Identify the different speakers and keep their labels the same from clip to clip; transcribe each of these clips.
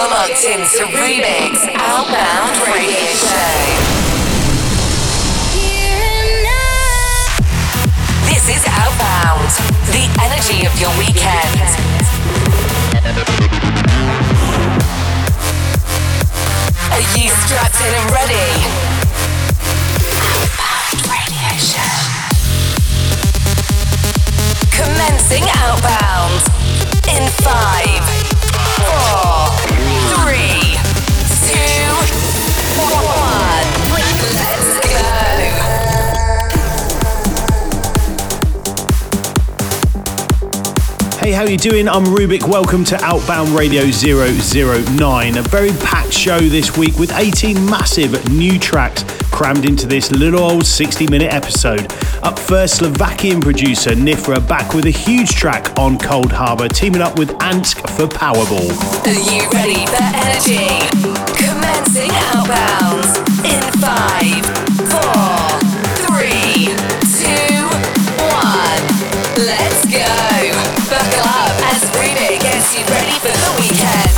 Speaker 1: You're locked into Rubik's Outbound Radio Show. This is Outbound, the energy of your weekend. Are you strapped in and ready? Outbound Radio Show. Commencing Outbound in five,
Speaker 2: Hey, how you doing? I'm Rubik. Welcome to Outbound Radio 009. A very packed show this week with 18 massive new tracks crammed into this little old 60 minute episode. Up first, Slovakian producer Nifra back with a huge track on Cold Harbour, teaming up with Ansk for Powerball.
Speaker 1: Are you ready for energy? Commencing outbound in five, four, three, two, one. Let's go. Buckle up as Rubik gets you ready for the. Weekend.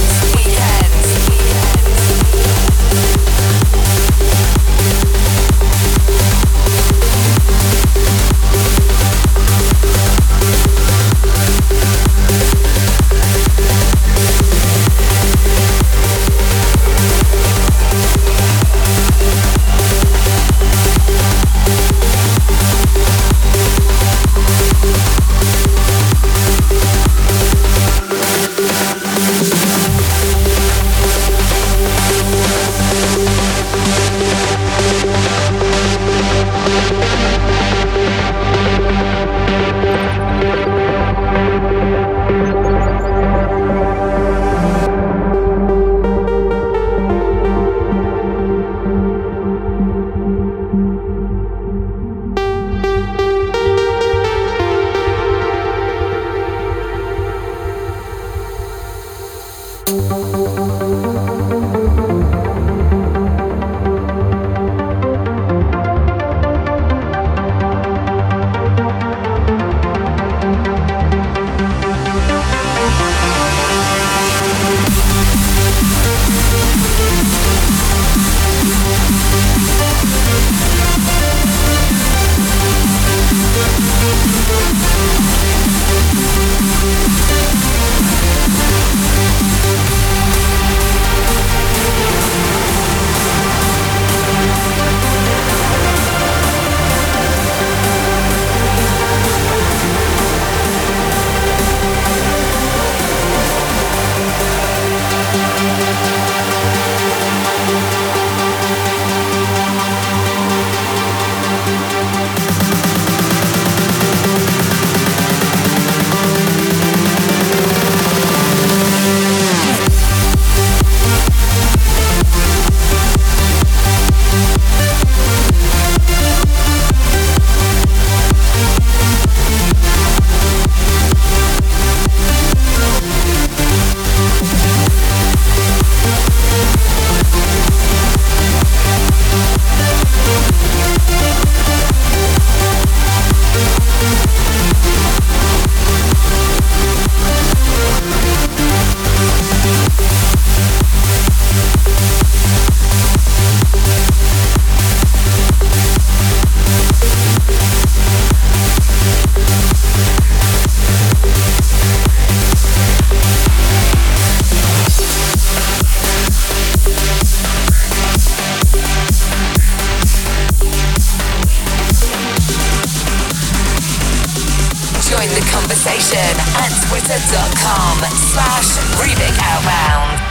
Speaker 1: twitter.com slash Rubik Outbound.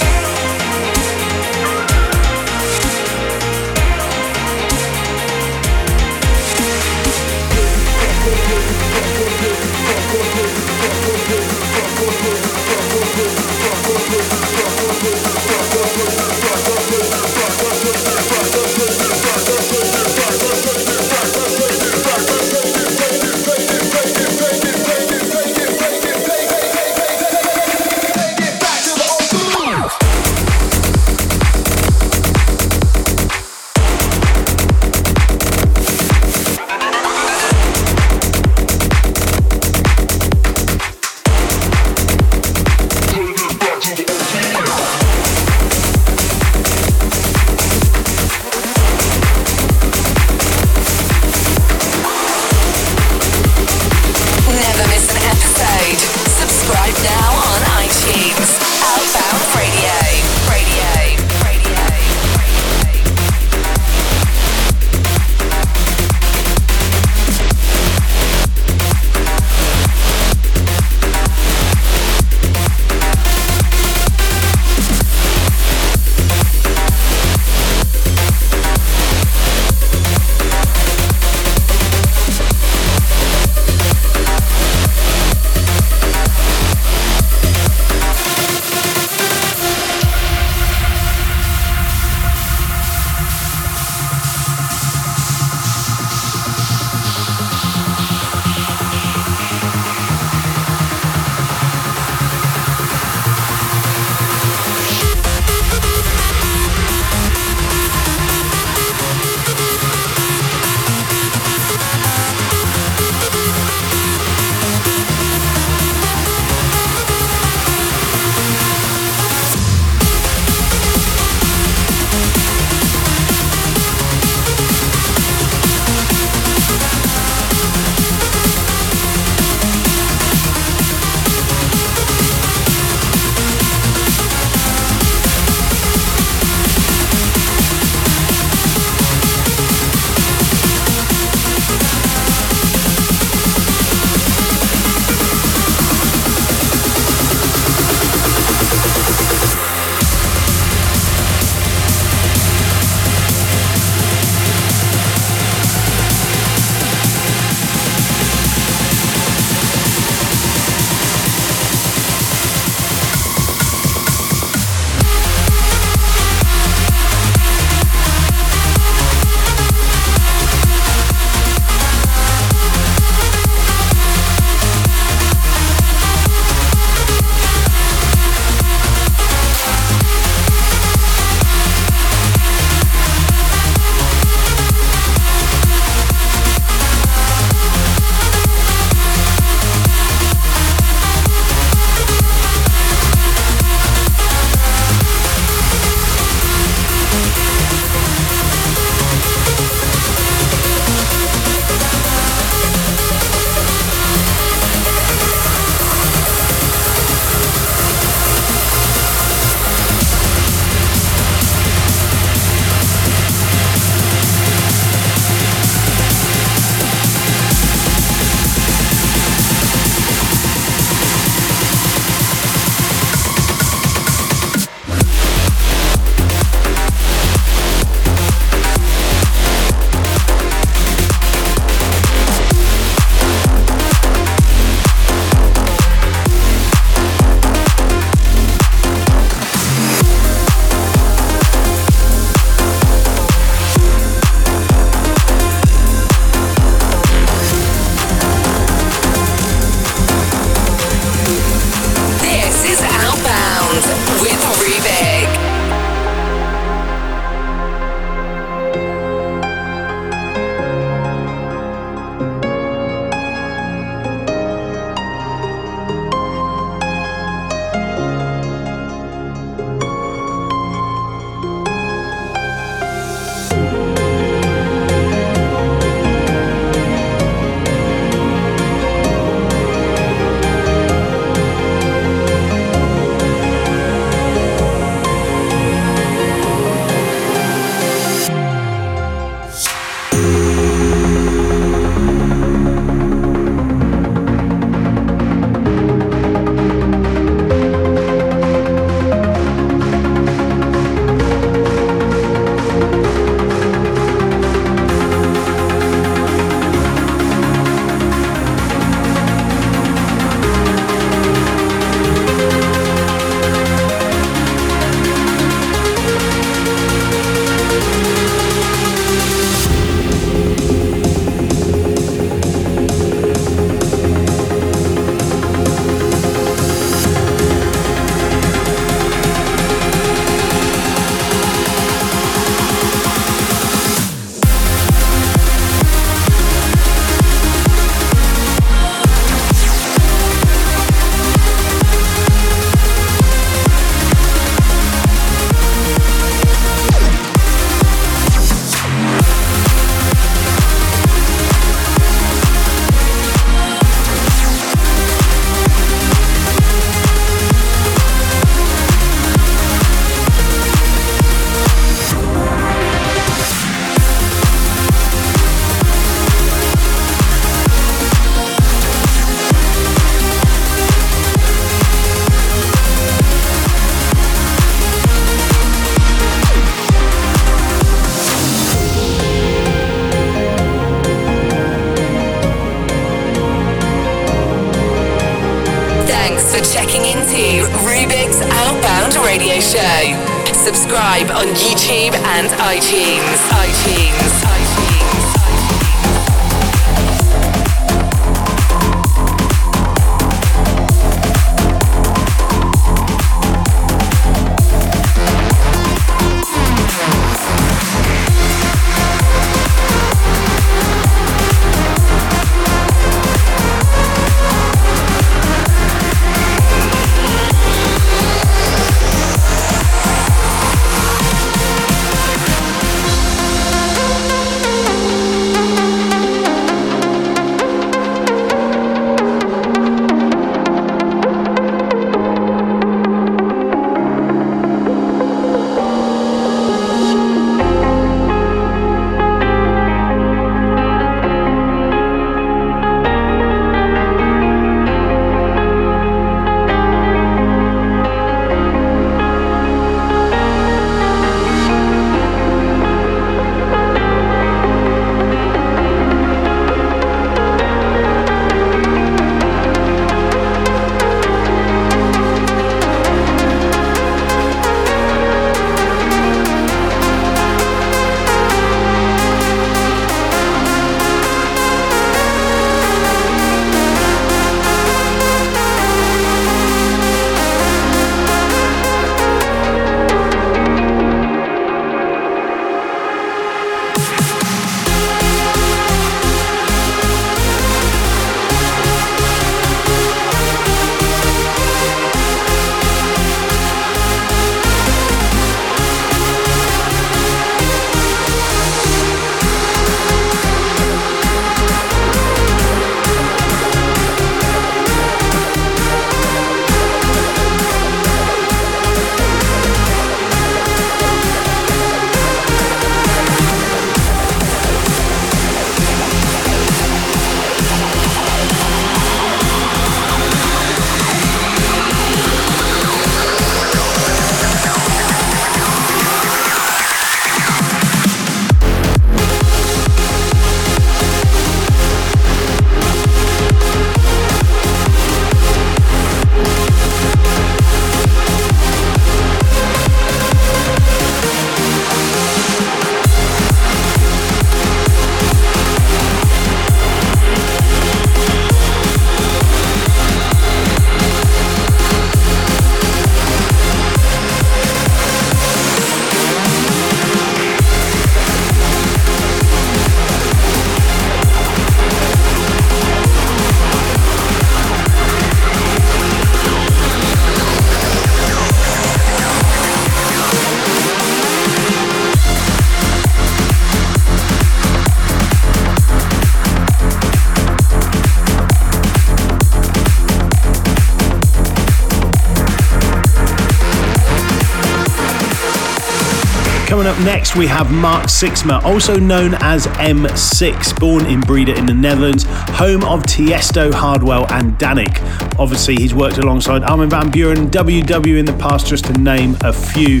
Speaker 2: Next, we have Mark Sixma, also known as M6, born in Breda in the Netherlands, home of Tiesto, Hardwell, and Dannic. Obviously, he's worked alongside Armin van Buuren, WW in the past, just to name a few.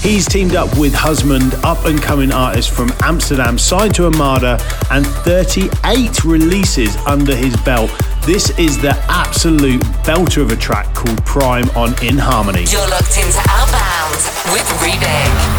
Speaker 2: He's teamed up with Husman, up and coming artist from Amsterdam, signed to Armada, and 38 releases under his belt. This is the absolute belter of a track called Prime on In Harmony.
Speaker 1: You're locked into Outbound with Rubik.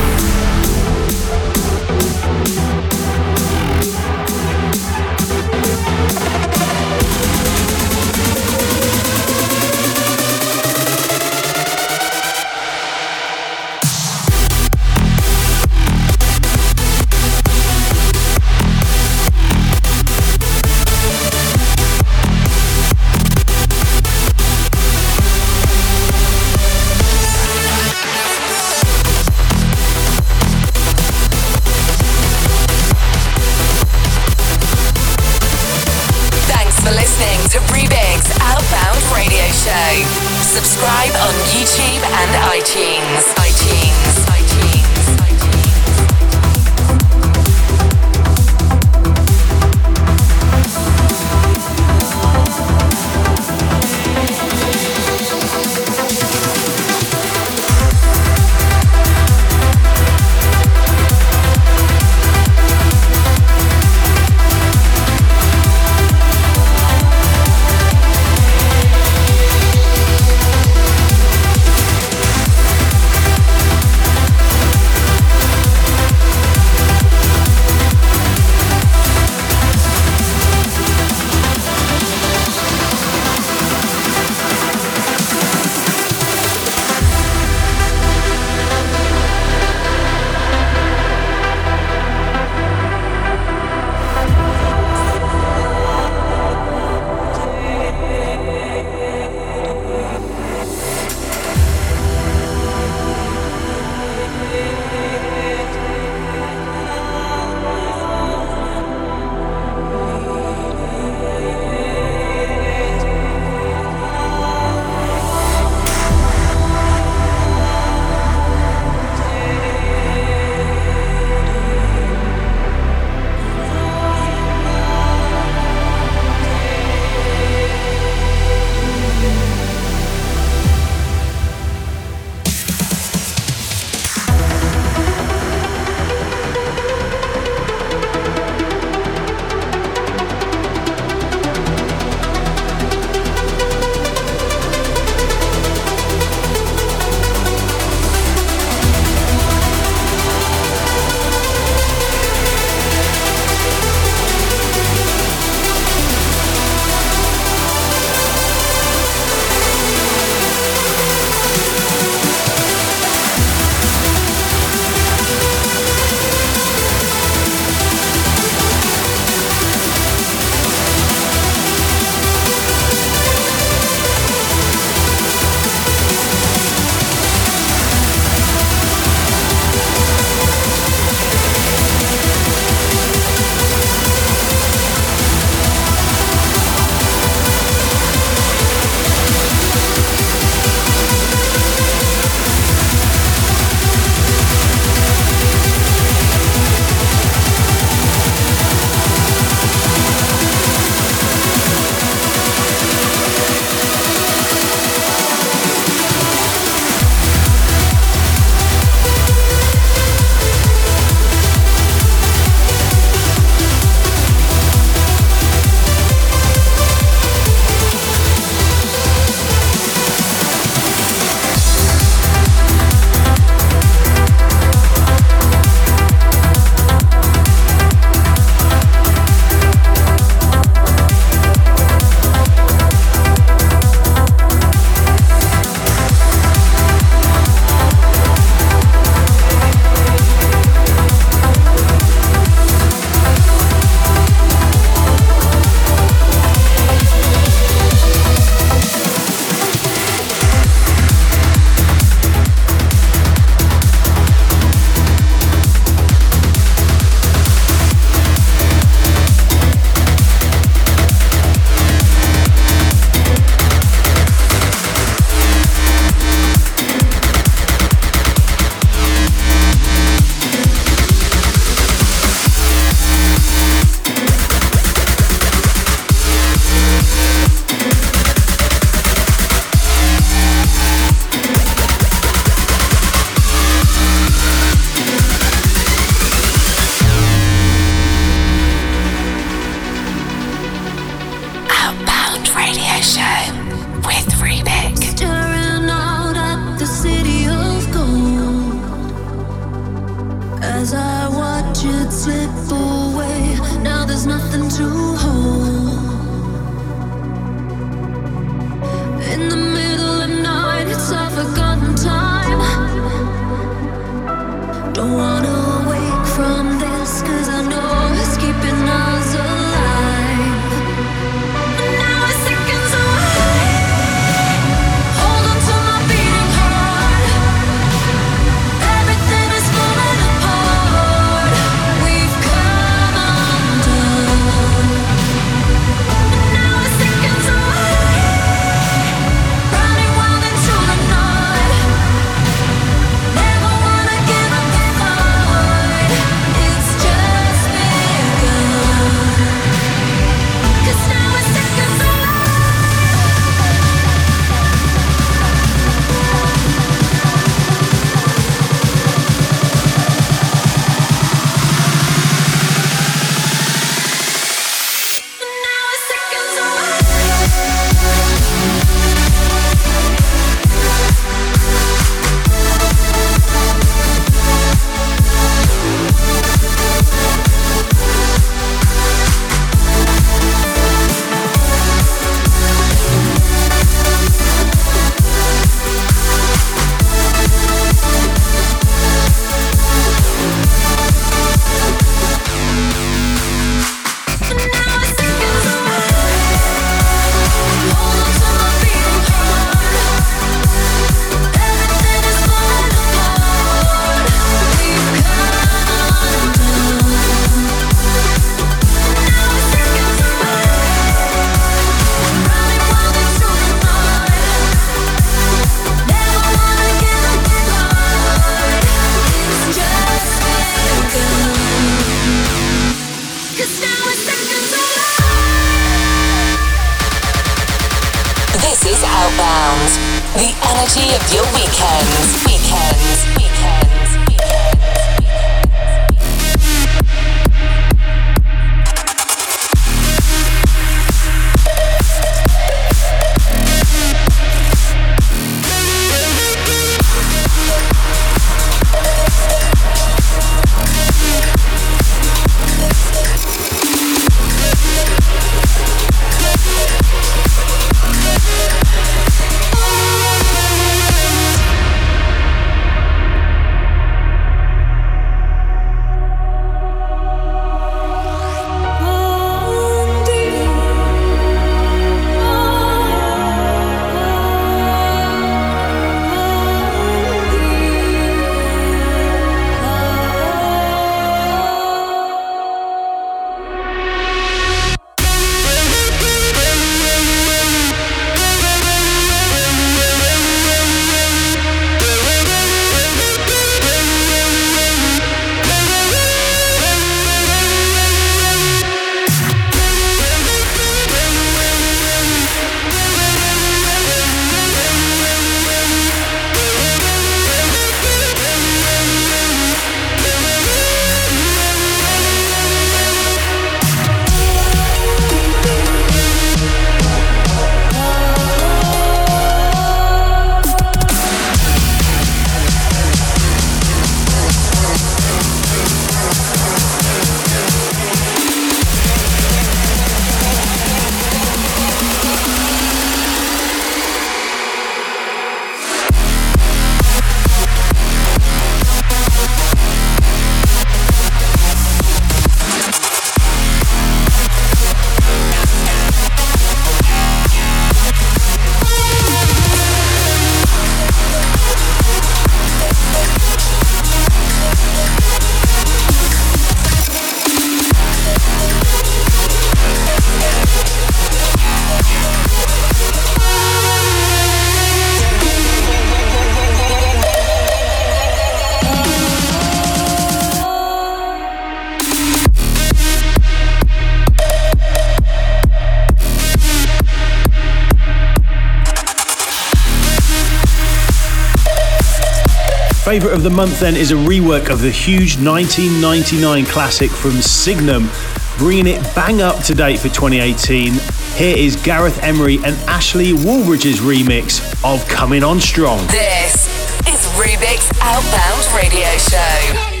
Speaker 2: Favourite of the month then is a rework of the huge 1999 classic from Signum, bringing it bang up to date for 2018. Here is Gareth Emery and Ashley Wallbridge's remix of Coming On Strong.
Speaker 1: This is Rubik's Outbound Radio Show.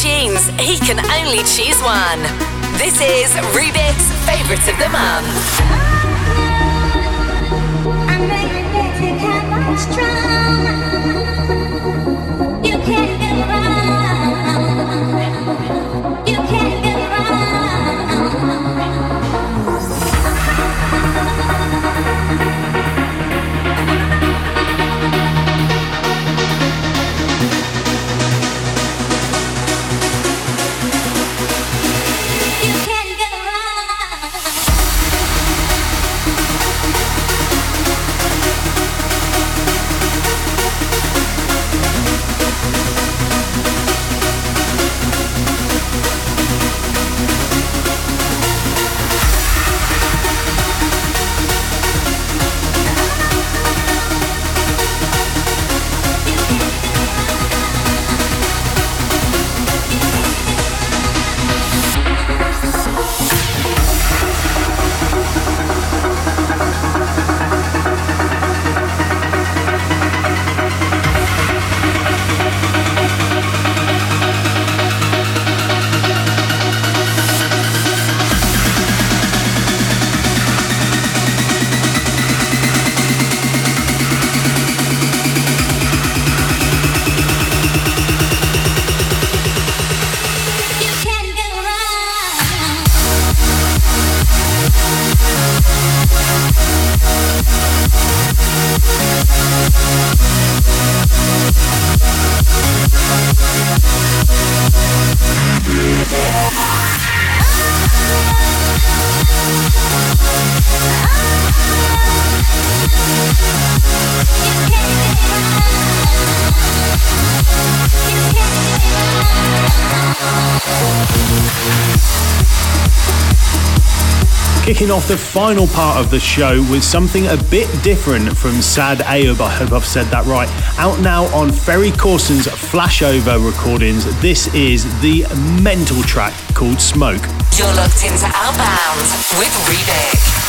Speaker 3: Tunes, he can only choose one. This is Rubik's Favorites of the Month.
Speaker 2: Kicking off the final part of the show with something a bit different from Saad Ayub. I hope I've said that right. Out now on Ferry Corsten's Flashover recordings, this is the mental track called Smoke.
Speaker 1: You're locked into Outbound with Rubik.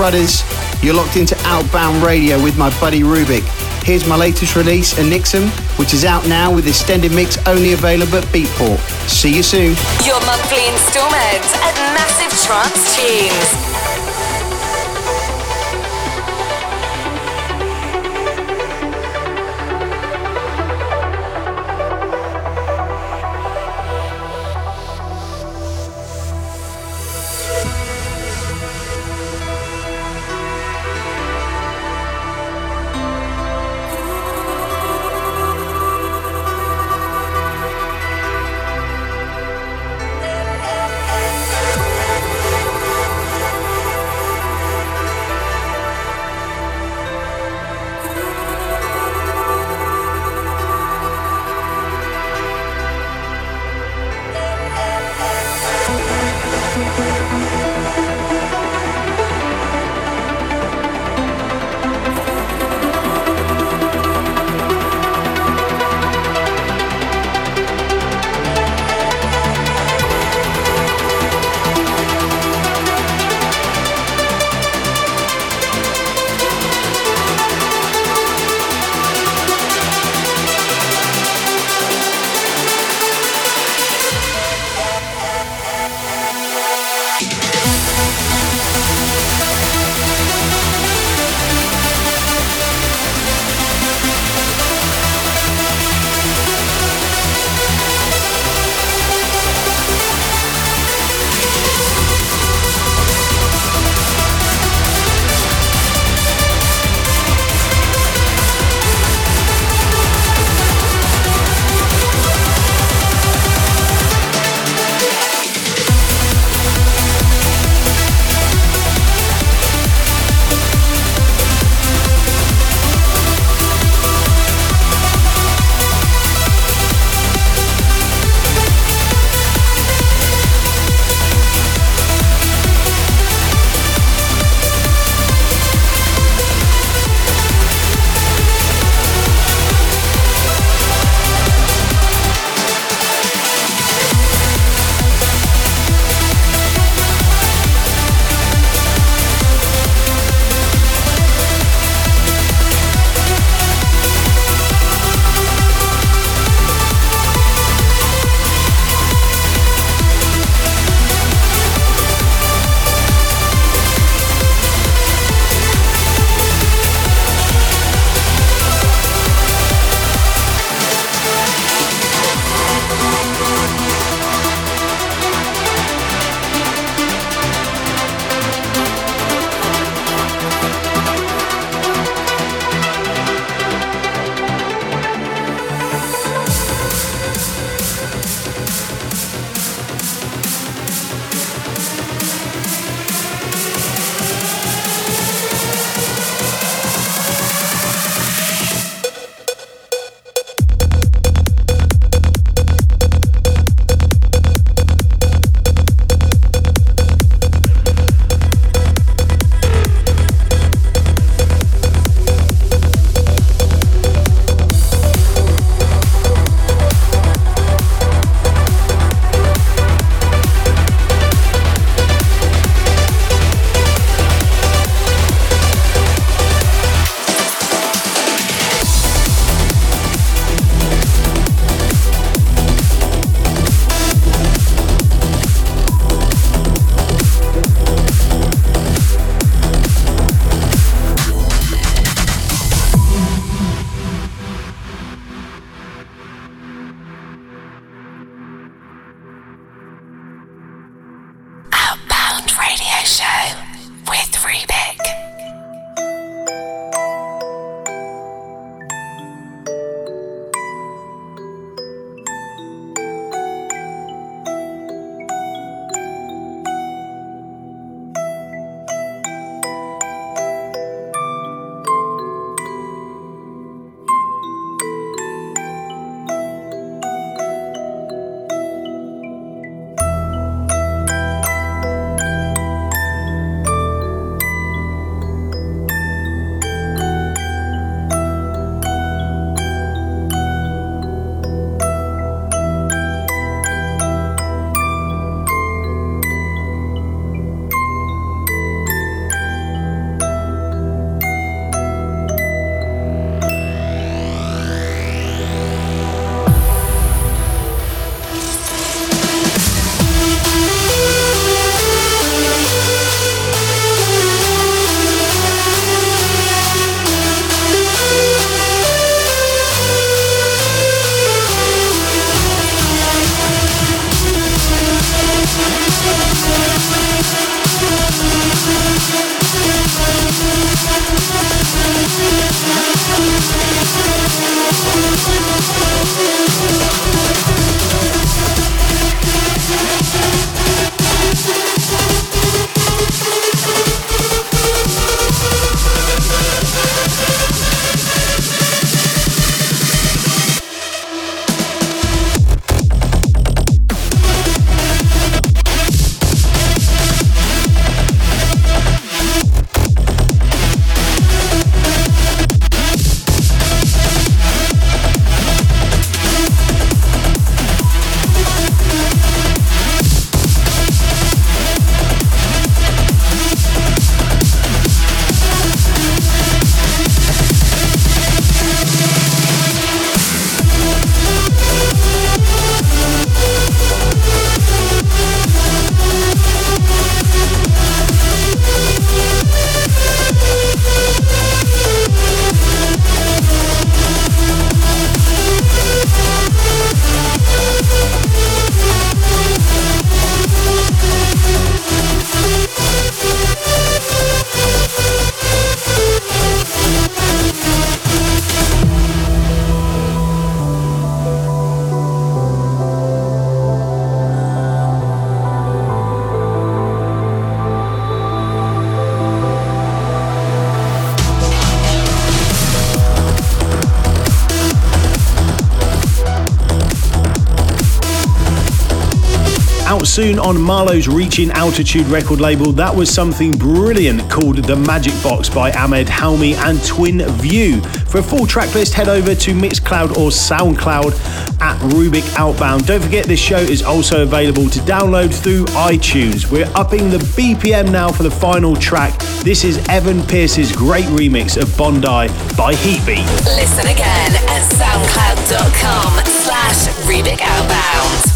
Speaker 4: Rudders. You're locked into Outbound Radio with my buddy Rubik. Here's my latest release, Enixum, which is out now with extended mix only available at Beatport. See you soon.
Speaker 1: Your monthly installment at Massive Trance Tunes.
Speaker 2: Soon on MaRLo's Reaching Altitude record label. That was something brilliant called The Magic Box by Ahmed Helmy and Twin View. For a full track list, head over to Mixcloud or Soundcloud at Rubik Outbound. Don't forget this show is also available to download through iTunes. We're upping the BPM now for the final track. This is Evan Pierce's great remix of Bondi by Heatbeat.
Speaker 1: Listen again at soundcloud.com slash Rubik Outbound.